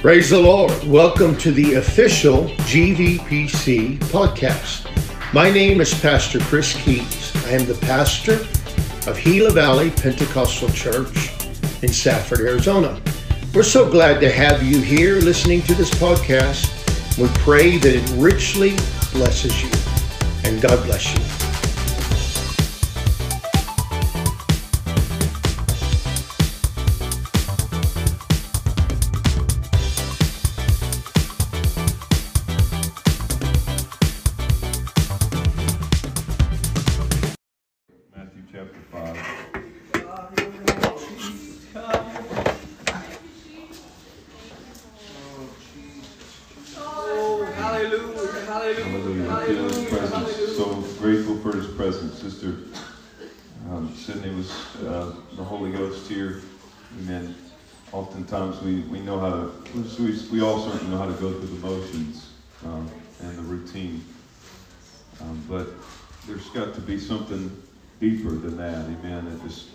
Praise the Lord. Welcome to the official GVPC podcast. My name is Pastor Chris Keys. I am the pastor of Gila Valley Pentecostal Church in Safford, Arizona. We're so glad to have you here listening to this podcast. We pray that it richly blesses you, and God bless you. We, we know how to, we, we all certainly know how to go through the motions um, and the routine. Um, but there's got to be something deeper than that. Amen. It just,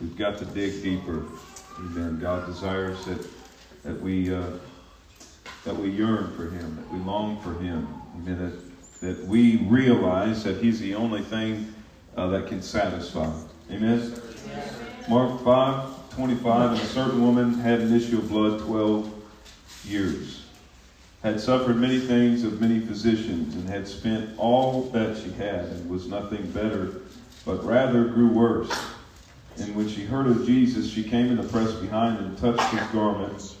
we've got to dig deeper. Amen. God desires that, that we. Uh, that we yearn for him, that we long for him. Amen. That, that we realize that he's the only thing uh, that can satisfy. Amen. Mark 5, 25, and a certain woman had an issue of blood 12 years, had suffered many things of many physicians, and had spent all that she had, and was nothing better, but rather grew worse. And when she heard of Jesus, she came in the press behind and touched his garments.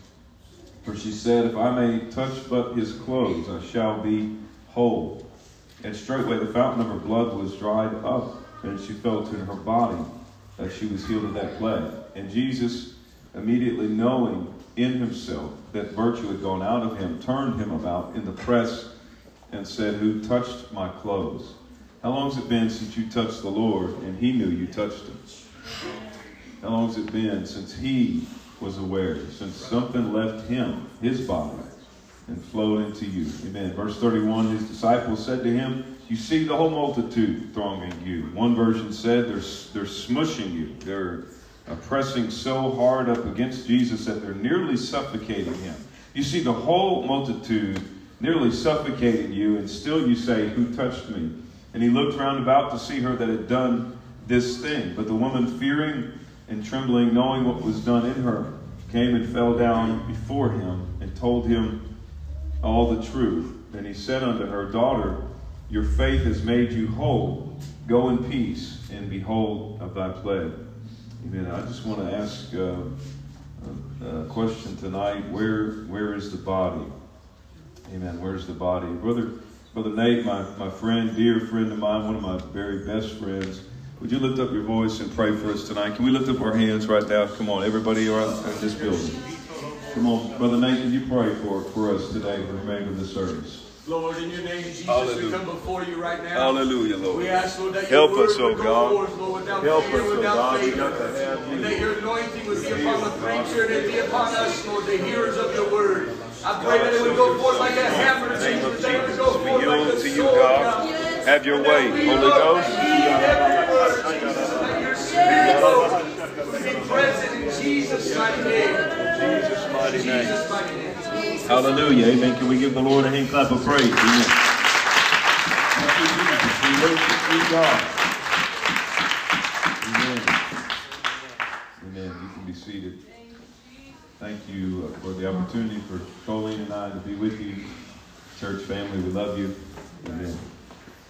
For she said, If I may touch but his clothes, I shall be whole. And straightway the fountain of her blood was dried up, and she felt in her body that she was healed of that plague. And Jesus, immediately knowing in himself that virtue had gone out of him, turned him about in the press and said, Who touched my clothes? How long has it been since you touched the Lord and he knew you touched him? How long has it been since he was aware, since something left him, his body, and flowed into you? Amen. Verse 31 His disciples said to him, You see the whole multitude thronging you. One version said they're, they're smushing you. They're pressing so hard up against Jesus that they're nearly suffocating him. You see the whole multitude nearly suffocating you, and still you say, Who touched me? And he looked round about to see her that had done this thing. But the woman, fearing and trembling, knowing what was done in her, came and fell down before him and told him all the truth. Then he said unto her, Daughter, your faith has made you whole. Go in peace and be whole of thy plague. Amen. I just want to ask uh, a, a question tonight. Where where is the body? Amen. Where's the body? Brother Brother Nate, my, my friend, dear friend of mine, one of my very best friends, would you lift up your voice and pray for us tonight? Can we lift up our hands right now? Come on, everybody around in this building. Come on, Brother Nate, can you pray for, for us today for the remainder of the service? Lord, in your name, Jesus, Hallelujah. we come before you right now. Hallelujah, Lord. We ask, Lord, that Help your us, oh God. forth, Lord, without Help fear, us, oh without God. We got to have And that your anointing would be upon the preacher and it be upon us, Lord, the hearers of your word. I pray that it would go forth like a hammer, In the name Jesus. That it would go forth like a to you, sword, God. Have your way, And that we, Holy Ghost. heed every word, that your spirit, Lord, would be present in Jesus' mighty name. Jesus' mighty name. Hallelujah. Amen. Can we give the Lord a hand clap of praise? Amen. We worship you, God. Amen. Amen. You can be seated. Thank you uh, for the opportunity for Colleen and I to be with you. Church family, we love you. Amen.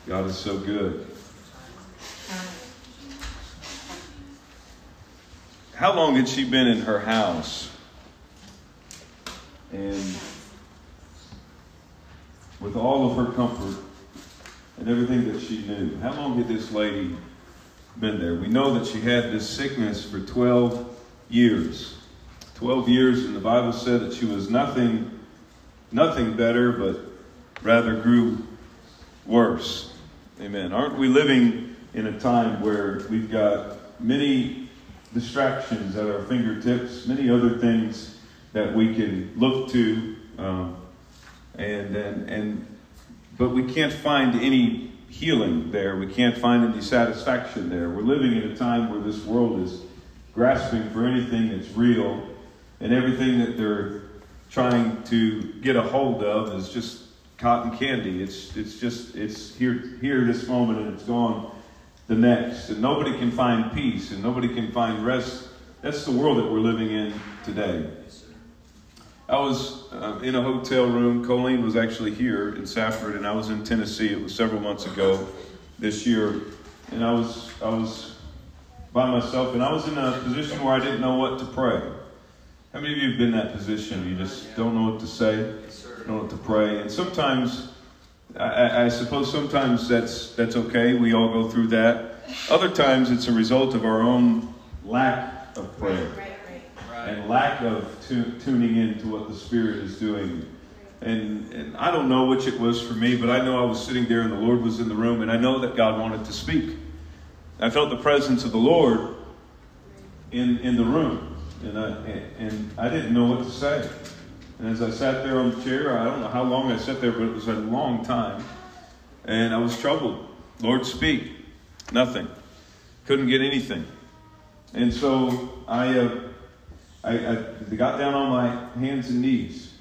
God is so good. How long had she been in her house? And with all of her comfort and everything that she knew, how long had this lady been there? We know that she had this sickness for 12 years. 12 years, and the Bible said that she was nothing, nothing better, but rather grew worse. Amen. Aren't we living in a time where we've got many distractions at our fingertips, many other things that we can look to, um, and, and, and, but we can't find any healing there. We can't find any satisfaction there. We're living in a time where this world is grasping for anything that's real and everything that they're trying to get a hold of is just cotton candy. It's it's just it's here here this moment and it's gone the next, and nobody can find peace and nobody can find rest. That's the world that we're living in today. I was uh, in a hotel room. Colleen was actually here in Safford, and I was in Tennessee. It was several months ago this year, and I was I was by myself, and I was in a position where I didn't know what to pray. How many of you have been in that position? You just don't know what to say, don't know what to pray, and sometimes. I, I suppose sometimes that's that's okay. We all go through that. Other times it's a result of our own lack of prayer and lack of tu- tuning in to what the Spirit is doing. And, and I don't know which it was for me, but I know I was sitting there and the Lord was in the room, and I know that God wanted to speak. I felt the presence of the Lord in, in the room, and I, and I didn't know what to say. And as I sat there on the chair, I don't know how long I sat there, but it was a long time, and I was troubled. Lord, speak. Nothing. Couldn't get anything. And so I, uh, I, I got down on my hands and knees,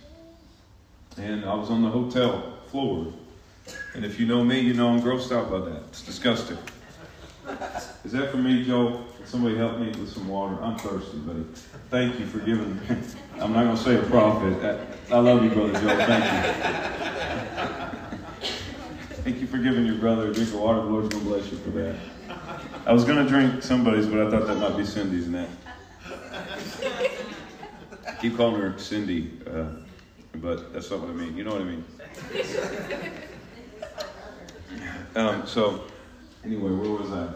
and I was on the hotel floor. And if you know me, you know I'm grossed out by that. It's disgusting. Is that for me, Joe? Can somebody help me with some water? I'm thirsty, buddy. Thank you for giving. me. I'm not going to say a prophet. I love you, brother Joe. Thank you. Thank you for giving your brother a drink of water. The Lord's going to bless you for that. I was going to drink somebody's, but I thought that might be Cindy's net. Keep calling her Cindy, uh, but that's not what I mean. You know what I mean? Um, so, anyway, where was I?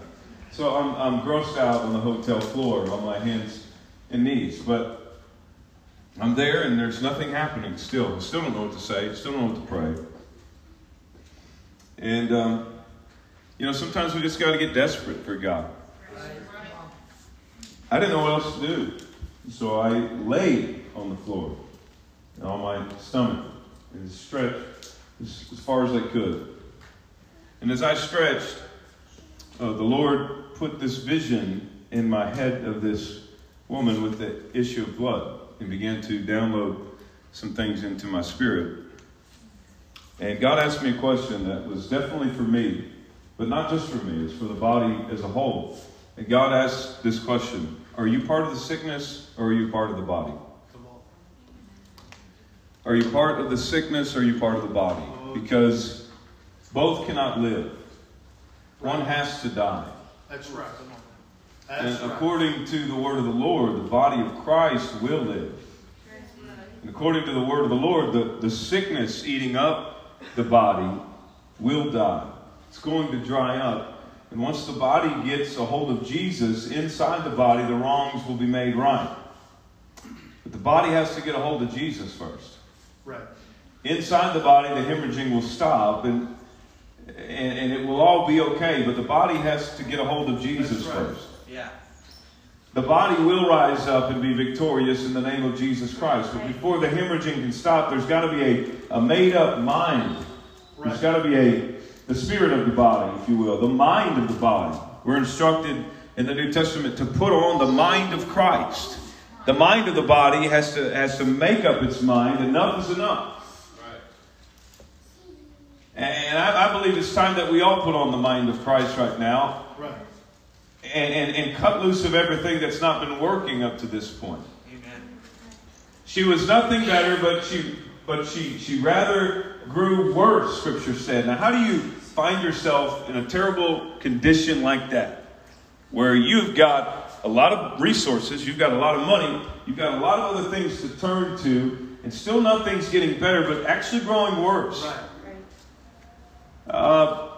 So I'm, I'm grossed out on the hotel floor on my hands and knees, but I'm there and there's nothing happening still. I still don't know what to say, still don't know what to pray. And, um, you know, sometimes we just got to get desperate for God. I didn't know what else to do. So I laid on the floor on my stomach and stretched as, as far as I could. And as I stretched, uh, the Lord put this vision in my head of this woman with the issue of blood and began to download some things into my spirit. And God asked me a question that was definitely for me, but not just for me, it's for the body as a whole. And God asked this question Are you part of the sickness or are you part of the body? Are you part of the sickness or are you part of the body? Because both cannot live. One has to die. That's right. And right. according to the word of the Lord, the body of Christ will live. And according to the word of the Lord, the, the sickness eating up the body will die. It's going to dry up. And once the body gets a hold of Jesus, inside the body, the wrongs will be made right. But the body has to get a hold of Jesus first. Right. Inside the body, the hemorrhaging will stop and, and, and it will all be okay. But the body has to get a hold of Jesus right. first. Yeah. The body will rise up and be victorious in the name of Jesus Christ. But before the hemorrhaging can stop, there's got to be a, a made up mind. Right. There's got to be a the spirit of the body, if you will, the mind of the body. We're instructed in the New Testament to put on the mind of Christ. The mind of the body has to has to make up its mind. Enough is enough. And I, I believe it's time that we all put on the mind of Christ right now Right. and, and, and cut loose of everything that's not been working up to this point. Amen. She was nothing better, but she but she she rather grew worse, scripture said. Now how do you find yourself in a terrible condition like that? Where you've got a lot of resources, you've got a lot of money, you've got a lot of other things to turn to, and still nothing's getting better, but actually growing worse. Right. Uh,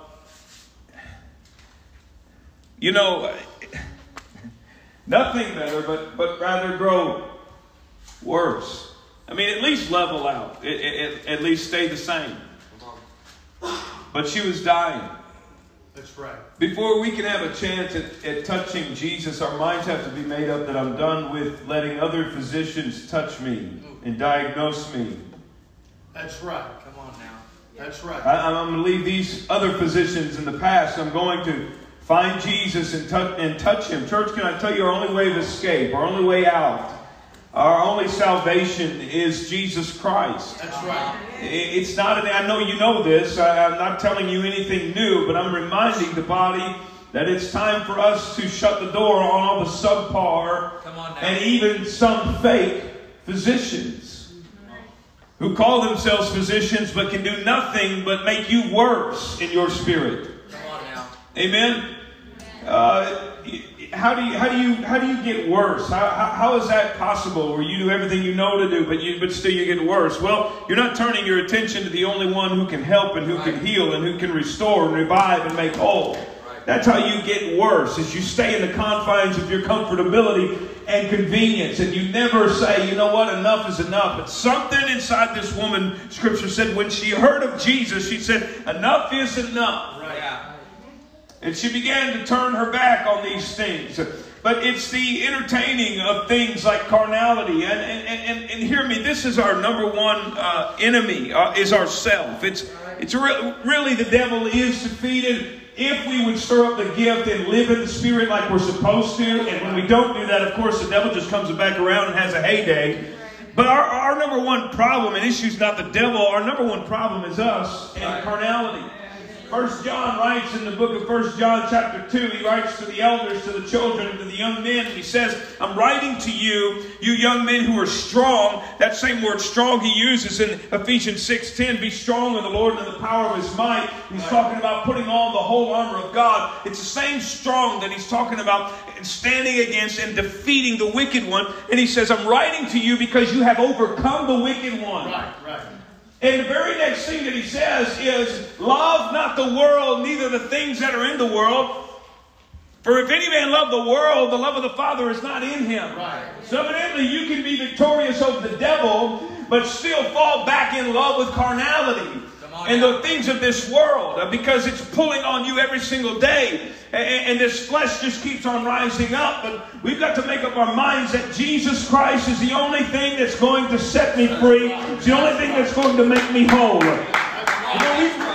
you know, nothing better, but, but rather grow worse. I mean, at least level out, It- it- it- at least stay the same. But she was dying. That's right. Before we can have a chance at, at touching Jesus, our minds have to be made up that I'm done with letting other physicians touch me and diagnose me. That's right. Come on now. That's right. I, I'm going to leave these other physicians in the past. I'm going to find Jesus and touch, and touch him. Church, can I tell you our only way of escape, our only way out, Our only salvation is Jesus Christ. That's right. It's not, an, I know you know this, I, I'm not telling you anything new, but I'm reminding the body that it's time for us to shut the door on all the subpar and even some fake physicians who call themselves physicians but can do nothing but make you worse in your spirit. Come on now. Amen. Uh, how do you how do you how do you get worse? How, how, how is that possible? Where you do everything you know to do, but you but still you get worse? Well, you're not turning your attention to the only one who can help and who can heal and who can restore and revive and make whole. That's how you get worse, is you stay in the confines of your comfortability and convenience, and you never say, you know what, enough is enough. But something inside this woman, Scripture said, when she heard of Jesus, she said, enough is enough. And she began to turn her back on these things. But it's the entertaining of things like carnality. And, and, and, and hear me, this is our number one uh, enemy, uh, is ourself. It's, it's re- really the devil is defeated if we would stir up the gift and live in the spirit like we're supposed to. And when we don't do that, of course, the devil just comes back around and has a heyday. But our, our number one problem and issue is not the devil. Our number one problem is us and carnality. First John writes in the book of First John chapter 2, he writes to the elders, to the children, to the young men, and he says, I'm writing to you, you young men who are strong. That same word strong he uses in Ephesians 6.10, be strong in the Lord and in the power of his might. He's talking about putting on the whole armor of God. It's the same strong that he's talking about standing against and defeating the wicked one. And he says, I'm writing to you because you have overcome the wicked one. Right. Right. And the very next thing that he says is, Love not the world, neither the things that are in the world. For if any man love the world, the love of the Father is not in him. Right. So evidently you can be victorious over the devil, but still fall back in love with carnality and the things of this world uh, because it's pulling on you every single day. A- a- And this flesh just keeps on rising up. But we've got to make up our minds that Jesus Christ is the only thing that's going to set me free. It's the only thing that's going to make me whole. You know, we-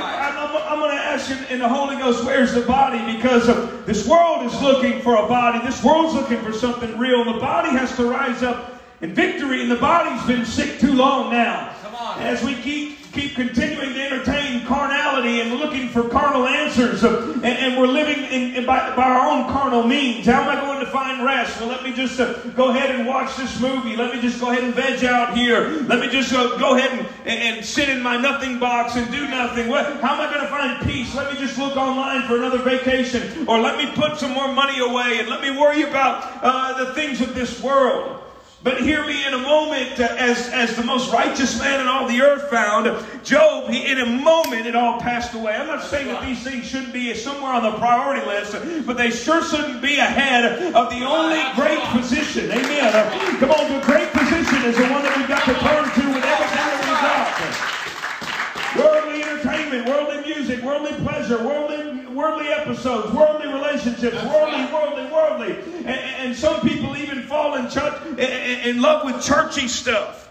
I'm, going to ask in, in the Holy Ghost, where's the body? Because uh, this world is looking for a body. This world's looking for something real. And the body has to rise up in victory, and the body's been sick too long now. Come on. As we keep keep continuing to entertain carnality and looking for carnal answers, and, and we're living in, in by, by our own carnal means. How am I going to find rest? Well, let me just uh, go ahead and watch this movie. Let me just go ahead and veg out here. Let me just uh, go ahead and, and, and sit in my nothing box and do nothing. How am I going to find peace? Let me just look online for another vacation, or let me put some more money away, and let me worry about uh, the things of this world. But hear me in a moment, uh, as, as the most righteous man in all the earth found, Job, he, in a moment it all passed away. I'm not saying that these things shouldn't be somewhere on the priority list, but they sure shouldn't be ahead of the only great physician. Amen. Uh, come on, the great physician is the one that we've got to turn to with everything that we've got. Worldly entertainment, worldly music, worldly pleasure, worldly, worldly episodes, worldly relationships, worldly, worldly, worldly. And, and some people even fall in, church, in, in love with churchy stuff.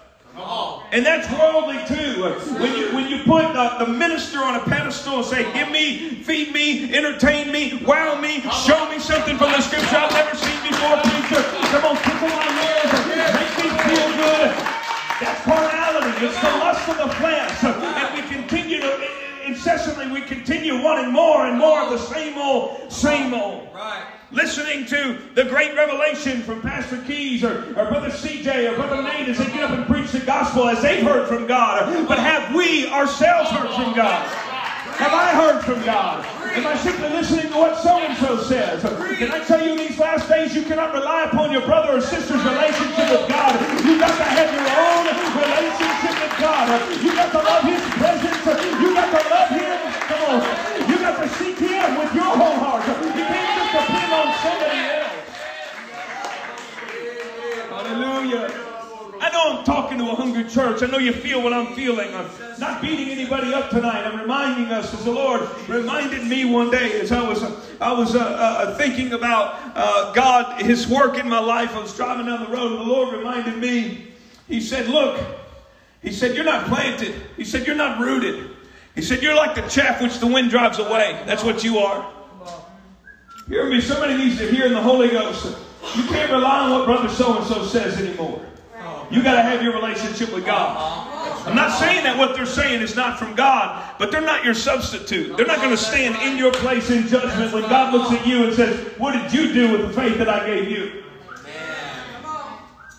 And that's worldly too. When you when you put uh, the minister on a pedestal and say, "Give me, feed me, entertain me, wow me, show me something from the scripture I've never seen before, preacher. Come on, tickle my ears, make me feel good." That's carnality. It's the lust of the flesh, and we continue to incessantly. We continue wanting more and more of the same old, same old Right. listening to the great revelation from Pastor Keys or, or Brother CJ or Brother Nate as they get up and preach the gospel as they've heard from God. But have we ourselves heard from God? Have I heard from God? Am I simply listening to what so and so says? Can I tell you in these last days you cannot rely upon your brother or sister's relationship with God? You've got to have your own relationship with God. You've got to love His presence. You got to love Him. Come on. You got to seek Him with your whole heart. You can't just depend on somebody else. Hallelujah. I know I'm talking to a hungry church. I know you feel what I'm feeling. I'm not beating anybody up tonight. I'm reminding us, as the Lord reminded me one day as I was, I was uh, uh, thinking about uh, God, His work in my life. I was driving down the road, and the Lord reminded me. He said, "Look," He said, "You're not planted." He said, "You're not rooted." He said, "You're like the chaff which the wind drives away." That's what you are. Hear me. Somebody needs to hear in the Holy Ghost. You can't rely on what Brother So and so says anymore. You got to have your relationship with God. I'm not saying that what they're saying is not from God, but they're not your substitute. They're not going to stand in your place in judgment when God looks at you and says, What did you do with the faith that I gave you?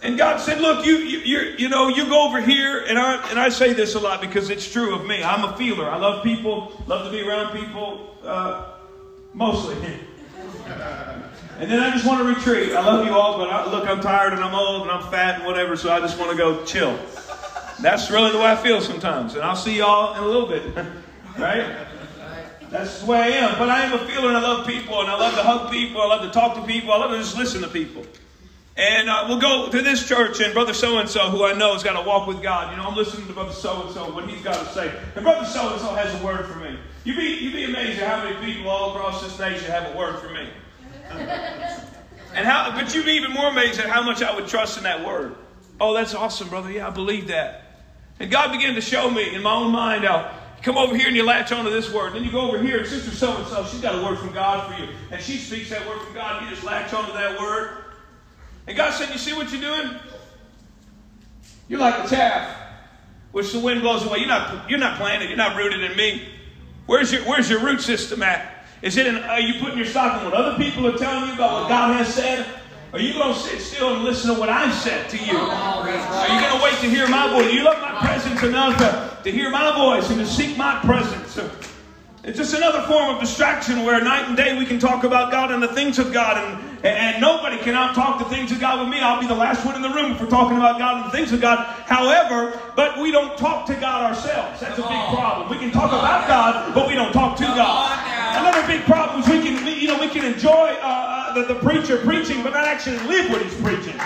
And God said, "Look, you you you know you go over here, and I and I say this a lot because it's true of me. I'm a feeler. I love people, love to be around people, uh, mostly. And then I just want to retreat. I love you all, but I, look, I'm tired and I'm old and I'm fat and whatever, so I just want to go chill. That's really the way I feel sometimes, and I'll see y'all in a little bit, right? That's the way I am. But I am a feeler, and I love people, and I love to hug people. I love to talk to people. I love to just listen to people. And uh, we'll go to this church, and Brother So and so, who I know has got to walk with God. You know, I'm listening to Brother So and so, what he's got to say. And Brother So and so has a word for me. You'd be, you'd be amazed at how many people all across this nation have a word for me. and how, but you'd be even more amazed at how much I would trust in that word. Oh, that's awesome, brother. Yeah, I believe that. And God began to show me in my own mind how come over here and you latch onto this word. Then you go over here, and Sister So and so, she's got a word from God for you. And she speaks that word from God. And You just latch onto that word. And God said, You see what you're doing? You're like a chaff, which the wind blows away. You're not, you're not planted, you're not rooted in me. Where's your, where's your root system at? Is it in, are you putting your stock in what other people are telling you about what God has said? Are you going to sit still and listen to what I've said to you? Are you going to wait to hear my voice? Do you love my presence enough to, to hear my voice and to seek my presence? It's just another form of distraction where night and day we can talk about God and the things of God, and, and nobody can out talk the things of God with me. I'll be the last one in the room if we're talking about God and the things of God. However, but we don't talk to God ourselves. That's a big problem. We can talk about God, but we don't talk to God. Another big problem is we can, you know, we can enjoy uh, uh, the, the preacher preaching, but not actually live what he's preaching.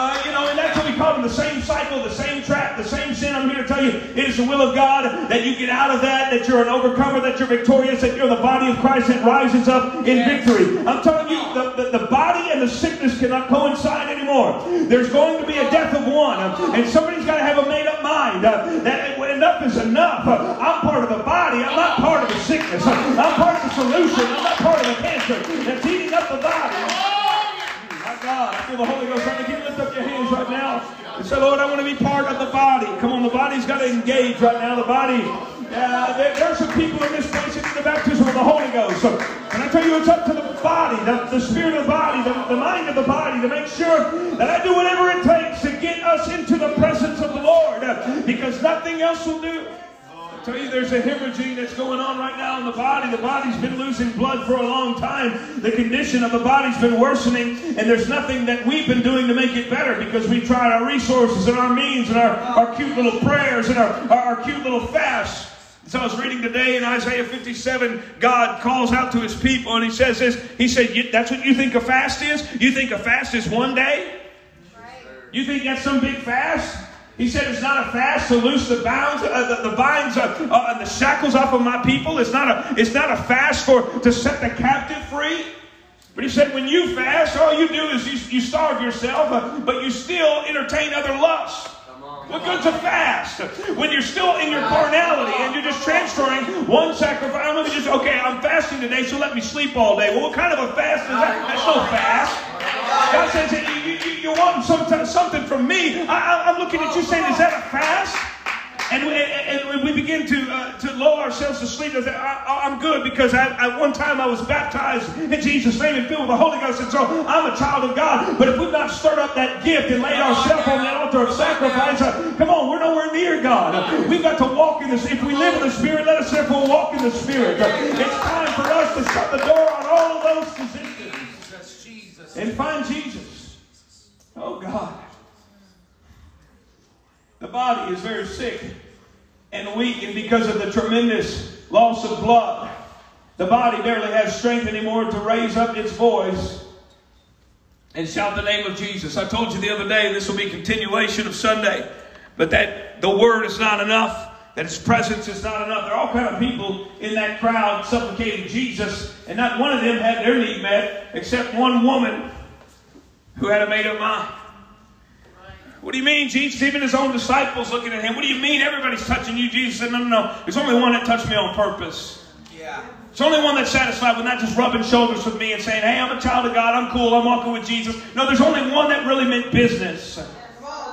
Uh, you know, and that's what we call in the same cycle, the same trap, the same sin. I'm here to tell you, it is the will of God that you get out of that, that you're an overcomer, that you're victorious, that you're the body of Christ that rises up in yes. victory. I'm telling you, the, the, the, body and the sickness cannot coincide anymore. There's going to be a death of one, and somebody's got to have a made up mind uh, that enough is enough. Uh, I'm part of the body, I'm not part of the sickness. I'm part of the solution, I'm not part of the cancer that's eating up the body. My God. I feel the Holy Ghost right now. Can right now and say, Lord, I want to be part of the body. Come on, the body's got to engage right now. The body. Uh, there, there, are some people in this place in the baptism of the Holy Ghost. So, and I tell you, it's up to the body, the, the spirit of the body, the, the mind of the body to make sure that I do whatever it takes to get us into the presence of the Lord because nothing else will do tell you there's a hemorrhaging that's going on right now in the body. The body's been losing blood for a long time. The condition of the body's been worsening, and there's nothing that we've been doing to make it better because we tried our resources and our means and our, our cute little prayers and our, our, our cute little fasts. So I was reading today in Isaiah 57, God calls out to his people and he says this. He said, That's what you think a fast is? You think a fast is one day? You think that's some big fast? He said, It's not a fast to loose the bounds, uh, the, the binds, uh, uh, the shackles off of my people. It's not a, it's not a fast for to set the captive free. But he said, when you fast, all you do is you, you starve yourself, uh, but you still entertain other lusts. What good's a fast? When you're still in your carnality and you're just transferring one sacrifice. I'm just, okay, I'm fasting today, so let me sleep all day. Well, what kind of a fast is that? That's no fast. God says, you, you, you want some, something from me. I, I'm looking at you saying, is that a fast? And we, and we begin to lull ourselves to sleep. and say, I, am good because I, at one time I was baptized in Jesus' name and filled with the Holy Ghost. And so I'm a child of God. But if we've not stirred up that gift and laid ourselves on that altar of sacrifice, uh, come on, we're nowhere near God. We've got to walk in this. If we live in the Spirit, let us therefore walk in the Spirit. It's time for us to shut the door on all of those positions and find Jesus. Oh, God. The body is very sick and weak, and because of the tremendous loss of blood, the body barely has strength anymore to raise up its voice and shout the name of Jesus. I told you the other day, this will be continuation of Sunday, but that the word is not enough that his presence is not enough. There are all kind of people in that crowd supplicating Jesus, and not one of them had their need met except one woman who had a made up mind. What do you mean, Jesus? Even his own disciples looking at him. What do you mean everybody's touching you? Jesus said, No, no, no. There's only one that touched me on purpose. Yeah. It's only one that's satisfied with not just rubbing shoulders with me and saying, Hey, I'm a child of God. I'm cool. I'm walking with Jesus. No, there's only one that really meant business.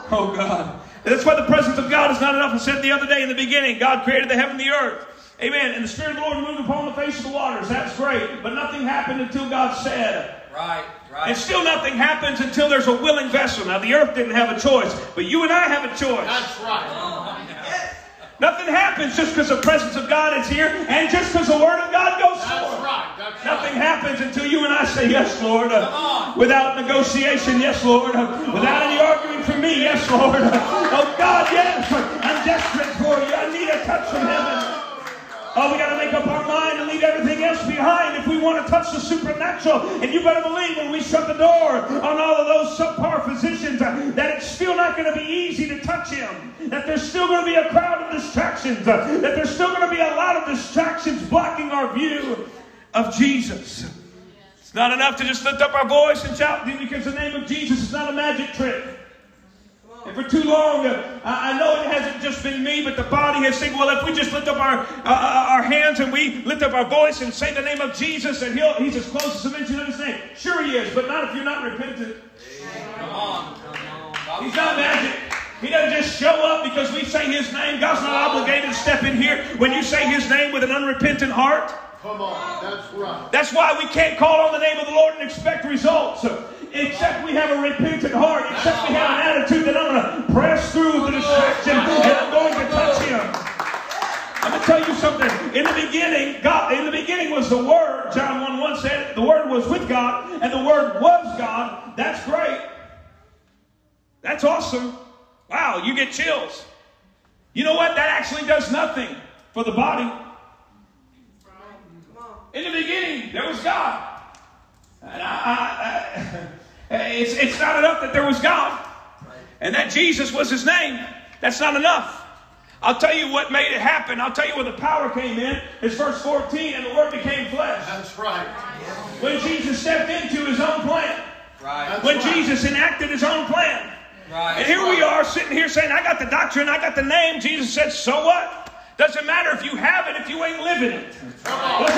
Oh God. That's why the presence of God is not enough. I said the other day in the beginning, God created the heaven and the earth. Amen. And the Spirit of the Lord moved upon the face of the waters. That's great. But nothing happened until God said. Right, right. And still nothing happens until there's a willing vessel. Now the earth didn't have a choice, but you and I have a choice. That's right. Nothing happens just because the presence of God is here and just because the Word of God goes That's forth. right. That's right. Nothing right. happens until you and I say, Yes, Lord. Uh, on. without negotiation, yes, Lord. Uh, without any arguing from me, yes, Lord. Uh, oh, God, yes. I'm desperate for you. I need a touch from heaven. Oh, we got to make up our mind and leave everything else behind if we want to touch the supernatural. And you better believe when we shut the door on all of those subpar physicians uh, that it's still not going to be easy to touch him. That there's still going to be a crowd of distractions. uh, that there's still going to be a lot of distractions blocking our view of Jesus. It's not enough to just lift up our voice and shout because the name of Jesus is not a magic trick. And for too long, uh, I know it hasn't just been me, but the body has said, well, if we just lift up our, uh, uh, our hands and we lift up our voice and say the name of Jesus, and he'll, he's as close as a mention of his name. Sure he is, but not if you're not repentant. Come on. Come on. He's not magic. He doesn't just show up because we say his name. God's not obligated to step in here when you say his name with an unrepentant heart. Come on. That's right. That's why we can't call on the name of the Lord and expect results. Except we have a repentant heart. Except we have an attitude that I'm going to press through the distraction and I'm going to touch him. I'm going to tell you something. In the beginning, God, in the beginning was the Word. John 1 1 said the Word was with God and the Word was God. That's great. That's awesome. Wow, you get chills. You know what? That actually does nothing for the body. In the beginning, there was God. And I, I, I, it's, it's not enough that there was God and that Jesus was his name. That's not enough. I'll tell you what made it happen. I'll tell you where the power came in. It's verse 14, and the word became flesh. That's right. When Jesus stepped into his own plan. Right. That's When right. Jesus enacted his own plan. Right. And here we are sitting here saying, I got the doctrine, I got the name. Jesus said, so what? Doesn't matter if you have it if you ain't living it. Doesn't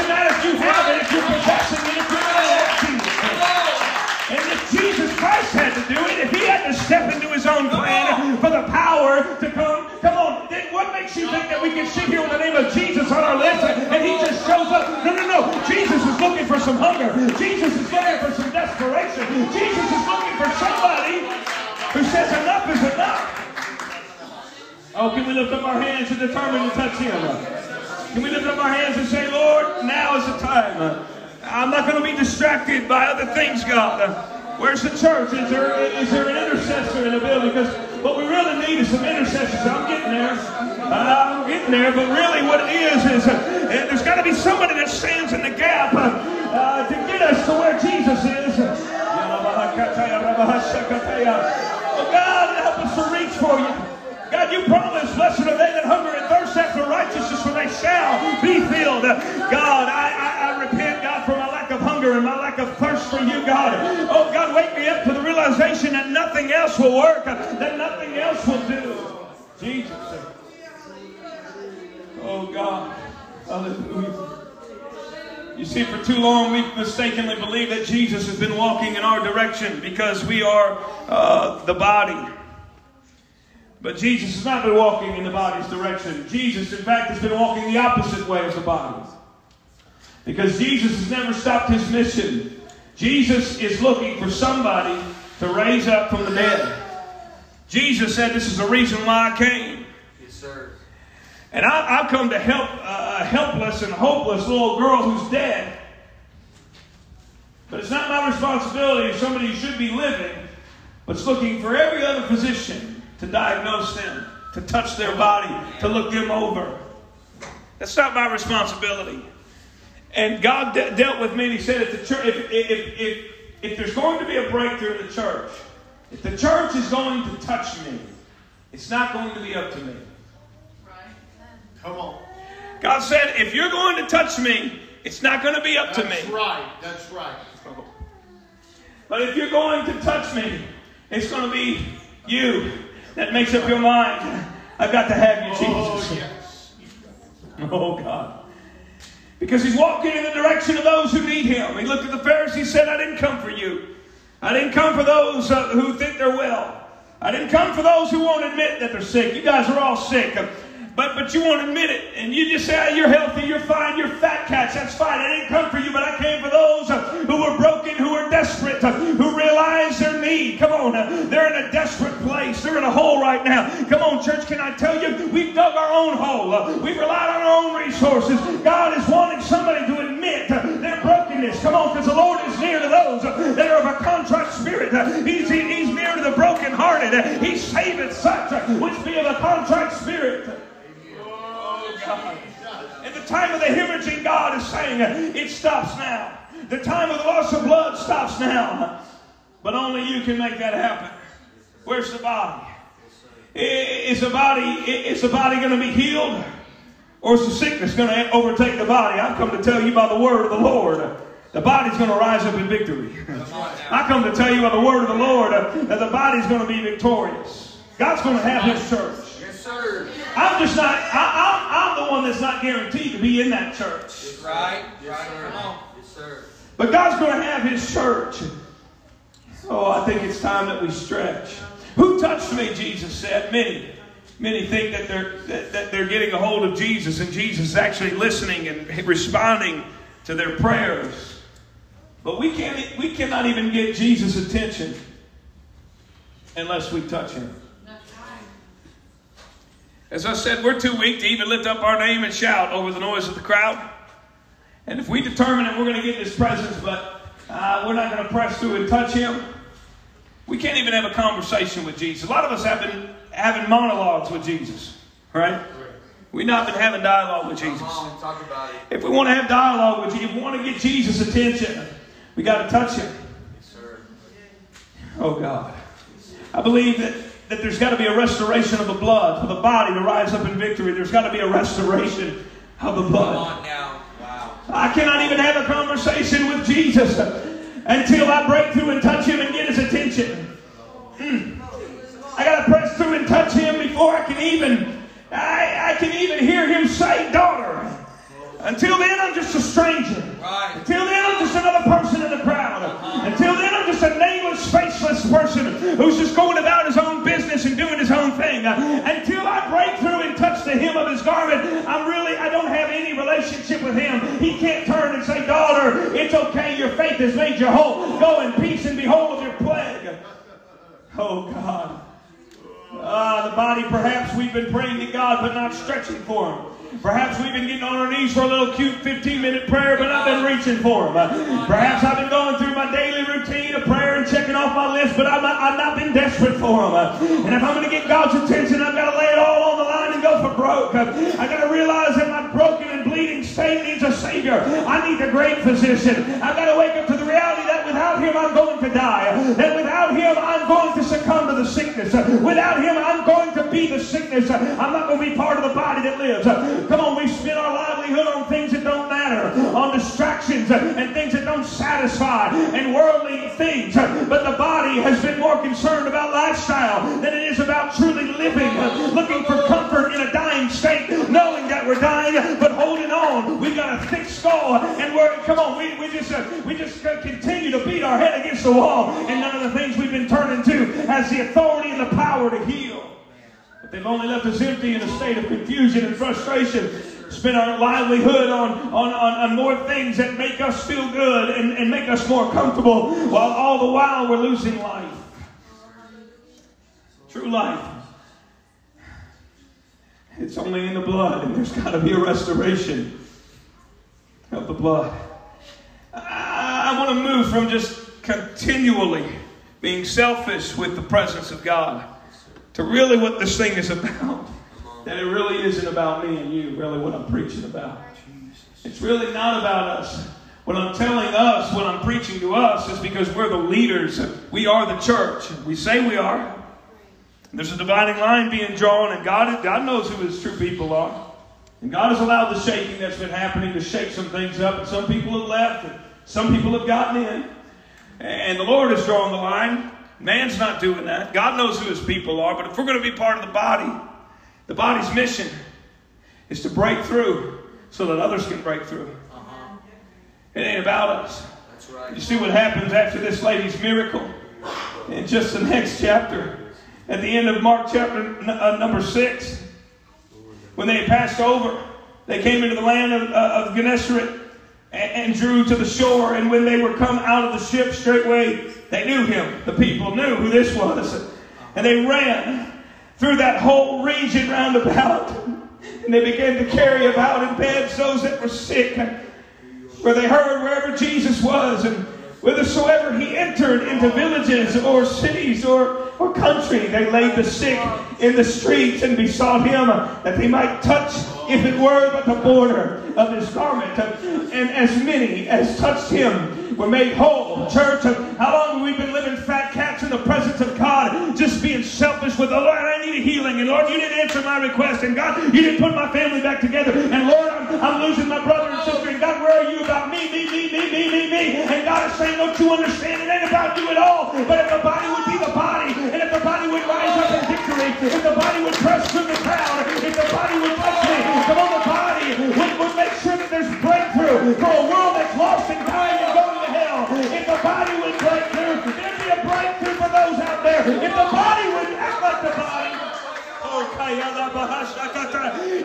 we can sit here with the name of Jesus on our lips and he just shows up? No, no, no. Jesus is looking for some hunger. Jesus is looking for some desperation. Jesus is looking for somebody who says enough is enough. Oh, can we lift up our hands and determine to touch him? Can we lift up our hands and say, Lord, now is the time. I'm not going to be distracted by other things, God. Where's the church? Is there, is there an intercessor in the building? Because what we really need is some intercessors. I'm getting there. Uh, I'm getting there. But really what it is, is uh, there's got to be somebody that stands in the gap uh, uh, to get us to where Jesus is. God, help us to reach for you. God, you promised, blessed are they that hunger and thirst after righteousness, for they shall be filled. God, I, I, I repent, God, for my lack of hunger and my lack of thirst for you, God. Oh, God, wake me up realization that nothing else will work, that nothing else will do. Jesus. Oh, God. Hallelujah. You see, for too long we've mistakenly believed that Jesus has been walking in our direction because we are uh, the body. But Jesus has not been walking in the body's direction. Jesus, in fact, has been walking the opposite way of the body. Because Jesus has never stopped his mission. Jesus is looking for somebody to raise up from the dead. Jesus said, This is the reason why I came. Yes, sir. And I, I've come to help uh, a helpless and hopeless little girl who's dead. But it's not my responsibility if somebody who should be living, but it's looking for every other physician to diagnose them, to touch their body, to look them over. That's not my responsibility. And God de- dealt with me and He said, if, the church, if, if, if, if there's going to be a breakthrough in the church, if the church is going to touch me, it's not going to be up to me. Come on. God said, if you're going to touch me, it's not going to be up to me. That's right. That's right. But if you're going to touch me, it's going to be you that makes up your mind. I've got to have you, Oh, Jesus. yes. Oh, God. Because he's walking in the direction of those who need him. He looked at the Pharisees and said, I didn't come for you. I didn't come for those uh, who think they're well. I didn't come for those who won't admit that they're sick. You guys are all sick. But, but you won't admit it. And you just say, oh, you're healthy, you're fine, you're fat cats. That's fine. I didn't come for you, but I came for those uh, who are broken, who are desperate, uh, who realize their need. Come on. Uh, they're in a desperate place. They're in a hole right now. Come on, church. Can I tell you? We've dug our own hole. We've relied on our own resources. God is wanting somebody to admit their brokenness. Come on, because the Lord is near to those that are of a contrite spirit. He's, he's near to the brokenhearted. He saveth such which be of a contrite spirit. God. And the time of the hemorrhaging, God is saying it stops now. The time of the loss of blood stops now. But only you can make that happen. Where's the body? Is the body is the body going to be healed? Or is the sickness going to overtake the body? I've come to tell you by the word of the Lord. The body's going to rise up in victory. I come to tell you by the word of the Lord that the body's going to be victorious. God's going to have his church. Yes, sir. I'm just not, I, am one that's not guaranteed to be in that church. Right, right, come on. Yes, sir. But God's going to have His church. Oh, I think it's time that we stretch. Who touched me, Jesus said. Many. Many think that they're, that, that they're getting a hold of Jesus and Jesus is actually listening and responding to their prayers. But we, can't, we cannot even get Jesus' attention unless we touch Him. As I said, we're too weak to even lift up our name and shout over the noise of the crowd. And if we determine that we're going to get in His presence, but uh, we're not going to press through and touch Him, we can't even have a conversation with Jesus. A lot of us have been having monologues with Jesus, right? We've not been having dialogue with Jesus. If we want to have dialogue with Jesus, if we want to get Jesus' attention, we got to touch Him. Oh, God. I believe that that there's got to be a restoration of the blood for the body to rise up in victory. There's got to be a restoration of the blood. Come on now. Wow. I cannot even have a conversation with Jesus until I break through and touch him and get his attention. Mm. I got to press through and touch him before I can even I, I can even hear him say, daughter. Until then, I'm just a stranger. Right. Until then, I'm just another person in the crowd. Until then, I'm just a nameless, faceless person who's just going about his own business and doing his own thing. Until I break through and touch the hem of his garment, I'm really, I don't have any relationship with him. He can't turn and say, daughter, it's okay. Your faith has made you whole. Go in peace and behold your plague. Oh, God. Ah, the body, perhaps we've been praying to God, but not stretching for him. Perhaps we've been getting on our knees for a little cute 15 minute prayer, but I've been reaching for them. Uh, perhaps I've been going through my daily routine of prayer and checking off my list, but I've not, I've not been desperate for them. Uh. And if I'm going to get God's attention, I've got to lay it all on the line and go for broke. Uh. I've got to realize that my broken and bleeding state needs a Savior. I need the great physician. I've got to wake up to the reality that without Him, I'm going to die. That without Him, I'm going to succumb to the sickness. Without Him, I'm going to be the sickness. I'm not going to be part of the body that lives. Come on, we spend our livelihood on things that don't matter, on distractions and things that don't satisfy, and worldly things. But the body has been more concerned about lifestyle than it is about truly living, looking for comfort in a dying state, knowing that we're dying, but holding on. We've got a thick skull, and we're come on. We, we just uh, we just continue to beat our head against the wall, and none of the things we've been turning to has the authority and the power to heal. They've only left us empty in a state of confusion and frustration. Spend our livelihood on, on, on, on more things that make us feel good and, and make us more comfortable, while all the while we're losing life. True life. It's only in the blood, and there's got to be a restoration of the blood. I, I want to move from just continually being selfish with the presence of God to really what this thing is about. That it really isn't about me and you, really what I'm preaching about. It's really not about us. What I'm telling us, what I'm preaching to us, is because we're the leaders. We are the church. We say we are. There's a dividing line being drawn, and God, God knows who His true people are. And God has allowed the shaking that's been happening to shake some things up, and some people have left, and some people have gotten in. And the Lord has drawn the line. Man's not doing that. God knows who his people are. But if we're going to be part of the body, the body's mission is to break through so that others can break through. Uh-huh. It ain't about us. Right. You see what happens after this lady's miracle? In just the next chapter, at the end of Mark chapter uh, number 6, when they had passed over, they came into the land of, uh, of Gennesaret and, and drew to the shore. And when they were come out of the ship straightway, they knew him. The people knew who this was. And they ran through that whole region round about. And they began to carry about in beds those that were sick. Where they heard wherever Jesus was and whithersoever he entered into villages or cities or, or country, they laid the sick in the streets and besought him that they might touch, if it were but the border of his garment. And as many as touched him were made whole. Church, how long have we been living fat in the presence of God, just being selfish with the Lord? I need a healing. And Lord, you didn't answer my request. And God, you didn't put my family back together. And Lord, I'm, I'm losing my brother and sister. And God, where are you about me, me, me, me, me, me, me? And God is saying, don't you understand? It ain't about you at all. But if the body would be the body, and if the body would rise up in victory, if the body would press through the crowd, if the body would touch me, come on, the body would, would make sure that there's breakthrough for a world If the body would act like the body. Oh,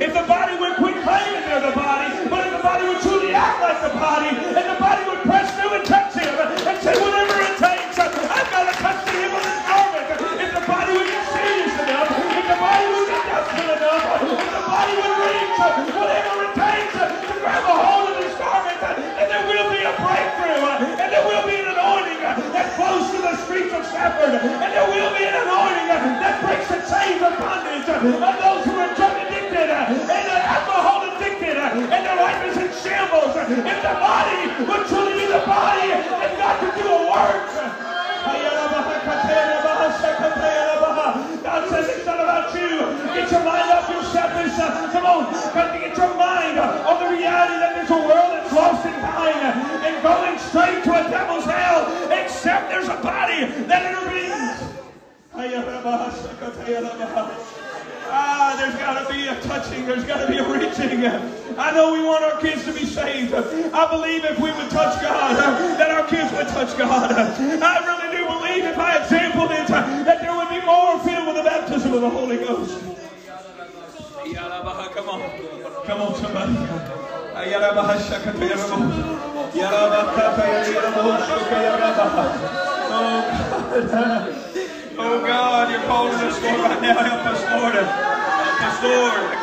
If the body would quit claiming they're the body, but if the body would truly act like the body, and the body would press through and touch him and say, whatever it takes, I've got to touch the hem of his garment. If the body would get serious enough, if the body would get desperate enough, if the body would reach whatever it takes to grab a hold of his garment, and there will be a breakthrough, and there will be an anointing that flows through the streets of Stafford, and there will be an anointing that breaks the chains of bondage of those who are drug addicted and alcohol addicted, and their life is in shambles. If the body would truly be the body, and God could do a work. God says it's not about you. Get your mind off your selfish. Come on, got to get your mind on the reality that there's a world lost and dying and going straight to a devil's hell, except there's a body that intervenes. Ah, there's got to be a touching. There's got to be a reaching. I know we want our kids to be saved. I believe if we would touch God, that our kids would touch God. I really do believe if I exampled it, that there would be more filled with the baptism of the Holy Ghost. Come on. Come on, somebody. Oh, God. You're calling us, Lord, right now. Help us, Lord. Help us, Lord.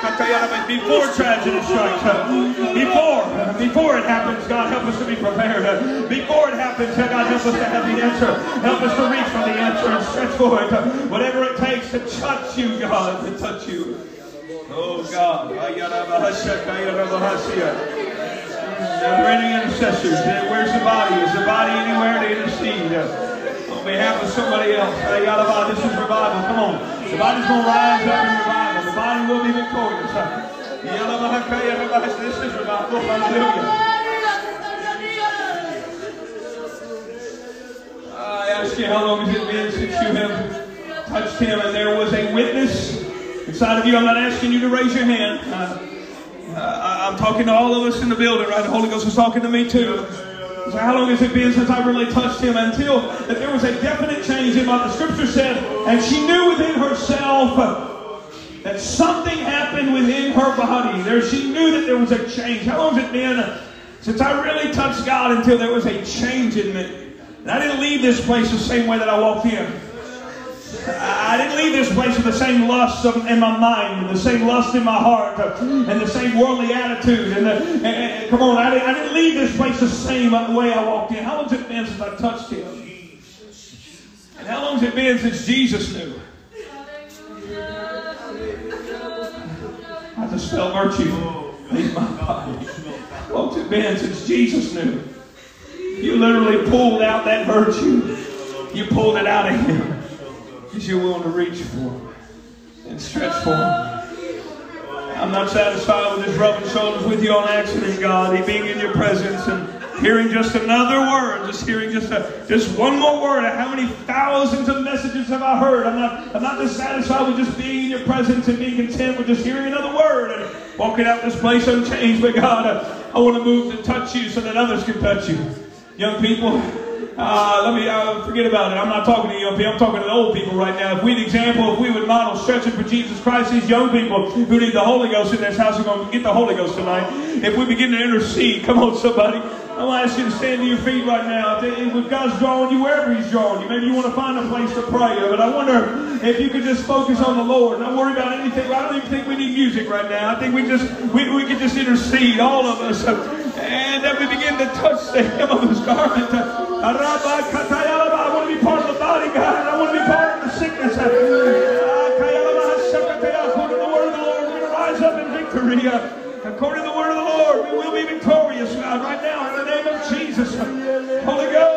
Before tragedy strikes, before, before it happens, God, help us to be prepared. Before it happens, God, help us to have the answer. Help us to reach for the answer and stretch for it. Whatever it takes to touch you, God, to touch you. Oh God. Are there any intercessors? Where's the body? Is the body anywhere to intercede? on behalf of somebody else. This is revival. Come on. The body's going to rise up in revival. The body will be victorious. This is revival. Hallelujah. I ask you, how long has it been since you have touched him and there was a witness inside of you? I'm not asking you to raise your hand. Uh, uh, I'm talking to all of us in the building, right? The Holy Ghost is talking to me too. So how long has it been since I really touched him? Until that there was a definite change in what the scripture said, and she knew within herself that something happened within her body. There, she knew that there was a change. How long has it been since I really touched God until there was a change in me? And I didn't leave this place the same way that I walked in. I didn't leave this place with the same lust in my mind, and the same lust in my heart, and the same worldly attitude. And, the, and, and come on, I didn't, I didn't, leave this place the same way I walked in. How long has it been since I touched Him? And how long has it been since Jesus knew? I just felt virtue leave my body. How long has it been since Jesus knew? You literally pulled out that virtue. You pulled it out of Him because you're willing to reach for and stretch for him. I'm not satisfied with just rubbing shoulders with you on accident, God. He being in your presence and hearing just another word, just hearing just a, just one more word. How many thousands of messages have I heard? I'm not I'm not just satisfied with just being in your presence and being content with just hearing another word and walking out this place unchanged. But God, I, I want to move to touch you so that others can touch you. Young people, Uh, let me uh, forget about it. I'm not talking to young people. I'm talking to the old people right now. If we'd example, if we would model stretching for Jesus Christ, these young people who need the Holy Ghost in this house are going to get the Holy Ghost tonight. If we begin to intercede, come on, somebody. I want to ask you to stand to your feet right now. If God's drawing you wherever He's drawing you, maybe you want to find a place to pray. But I wonder if you could just focus on the Lord, not worry about anything. I don't even think we need music right now. I think we just we, we can just intercede, all of us, and then we begin to touch the hem of His garment. I want to be part of the body, God, I want to be part of the sickness. Ah, according to the word of the Lord, we're going to rise up in victory. Ah. According to the word of the Lord, we will be victorious, God, right now, in the name of Jesus. Holy Ghost.